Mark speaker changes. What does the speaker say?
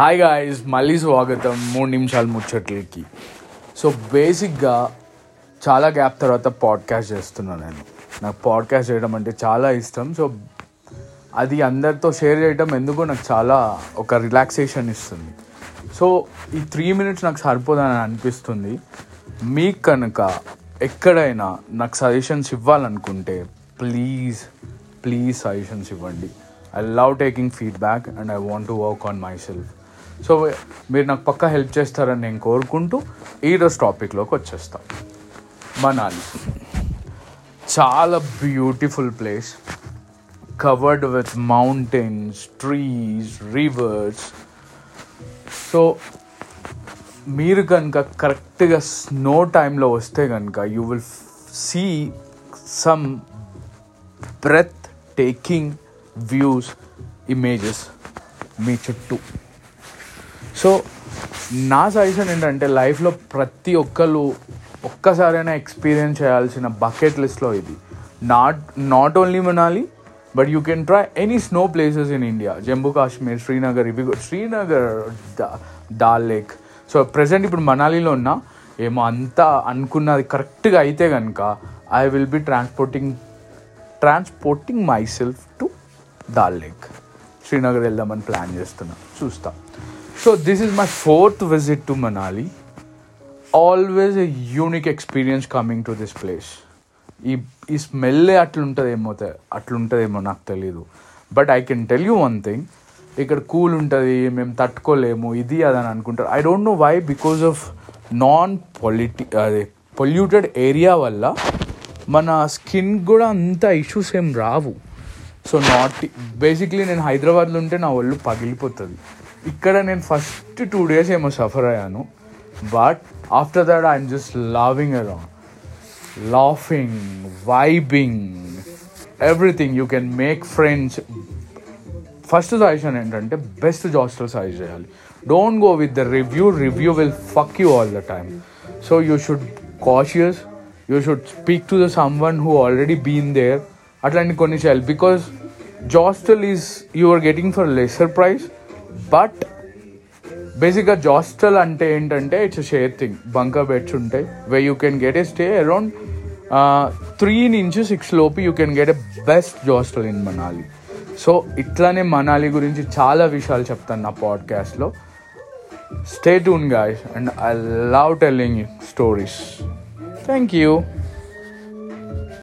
Speaker 1: Hi guys మళ్ళీ స్వాగతం. మూడు నిమిషాలు ముచ్చట్లకి. సో బేసిక్గా చాలా గ్యాప్ తర్వాత పాడ్కాస్ట్ చేస్తున్నాను నేను. నాకు పాడ్కాస్ట్ చేయడం అంటే చాలా ఇష్టం. సో అది అందరితో షేర్ చేయడం ఎందుకో నాకు చాలా ఒక రిలాక్సేషన్ ఇస్తుంది. సో ఈ త్రీ మినిట్స్ నాకు సరిపోదని అనిపిస్తుంది. మీకు కనుక ఎక్కడైనా నాకు సజెషన్స్ ఇవ్వాలనుకుంటే ప్లీజ్ ప్లీజ్ సజెషన్స్ ఇవ్వండి. I love taking feedback and I want to work on myself so మీరు నాకు పక్కా హెల్ప్ చేస్తారని నేను కోరుకుంటూ ఈరోజు టాపిక్లోకి వచ్చేస్తాం. మనాలి. చాలా beautiful place. Covered with mountains trees rivers. So మీరు కనుక కరెక్ట్గా స్నో టైంలో వస్తే కనుక you will see some breathtaking views images మీ చుట్టూ. సో నా సజెషన్ ఏంటంటే లైఫ్లో ప్రతి ఒక్కరు ఒక్కసారైనా ఎక్స్పీరియన్స్ చేయాల్సిన బకెట్ లిస్ట్లో ఇది. Not not only Manali but you can try any snow places in India Jammu Kashmir Srinagar ఇవి Srinagar Dal lake so present ఇప్పుడు మనాలిలో ఉన్న ఏమో అంతా అనుకున్నది కరెక్ట్గా అయితే కనుక I will be transporting transporting myself to Dal lake Srinagar వెళ్దామని ప్లాన్ చేస్తున్నా. చూస్తా. So this is my fourth visit to Manali always a unique experience coming to this place ఈ ఈ స్మెల్లే అట్లుంటుందేమో తె- అట్లుంటుందేమో నాకు తెలీదు. But I can tell you one thing ఇక్కడ కూల్ ఉంటుంది మేము తట్టుకోలేము ఇది అదని అనుకుంటారు. I don't know why because of non పొలిటి అదే పొల్యూటెడ్ ఏరియా వల్ల మన స్కిన్ కూడా అంత ఇష్యూస్ ఏం రావు. సో నాట్ బేసిక్లీ నేను హైదరాబాద్లో ఉంటే నా ఒళ్ళు పగిలిపోతుంది. ఇక్కడ నేను ఫస్ట్ టూ డేస్ ఏమో సఫర్ అయ్యాను. But after that I'm just loving around laughing vibing everything you can make friends first suggestion ఏంటంటే బెస్ట్ జాస్టల్ సజెస్ట్ చేయాలి. Don't go with the review review will fuck you all the time so you should cautious you should speak to the someone who already been there అట్లాంటి కొన్ని చేయాలి. Because hostel is you are getting for lesser price but బేసిక్గా జాస్టల్ అంటే ఏంటంటే it's share thing bunker beds ఉంటాయి way you can get a stay around three నుంచి six లోపు you can get a best hostel in Manali so ఇట్లానే మనాలి గురించి చాలా విషయాలు చెప్తాను నా పాడ్కాస్ట్లో stay tune guys and I love telling stories thank you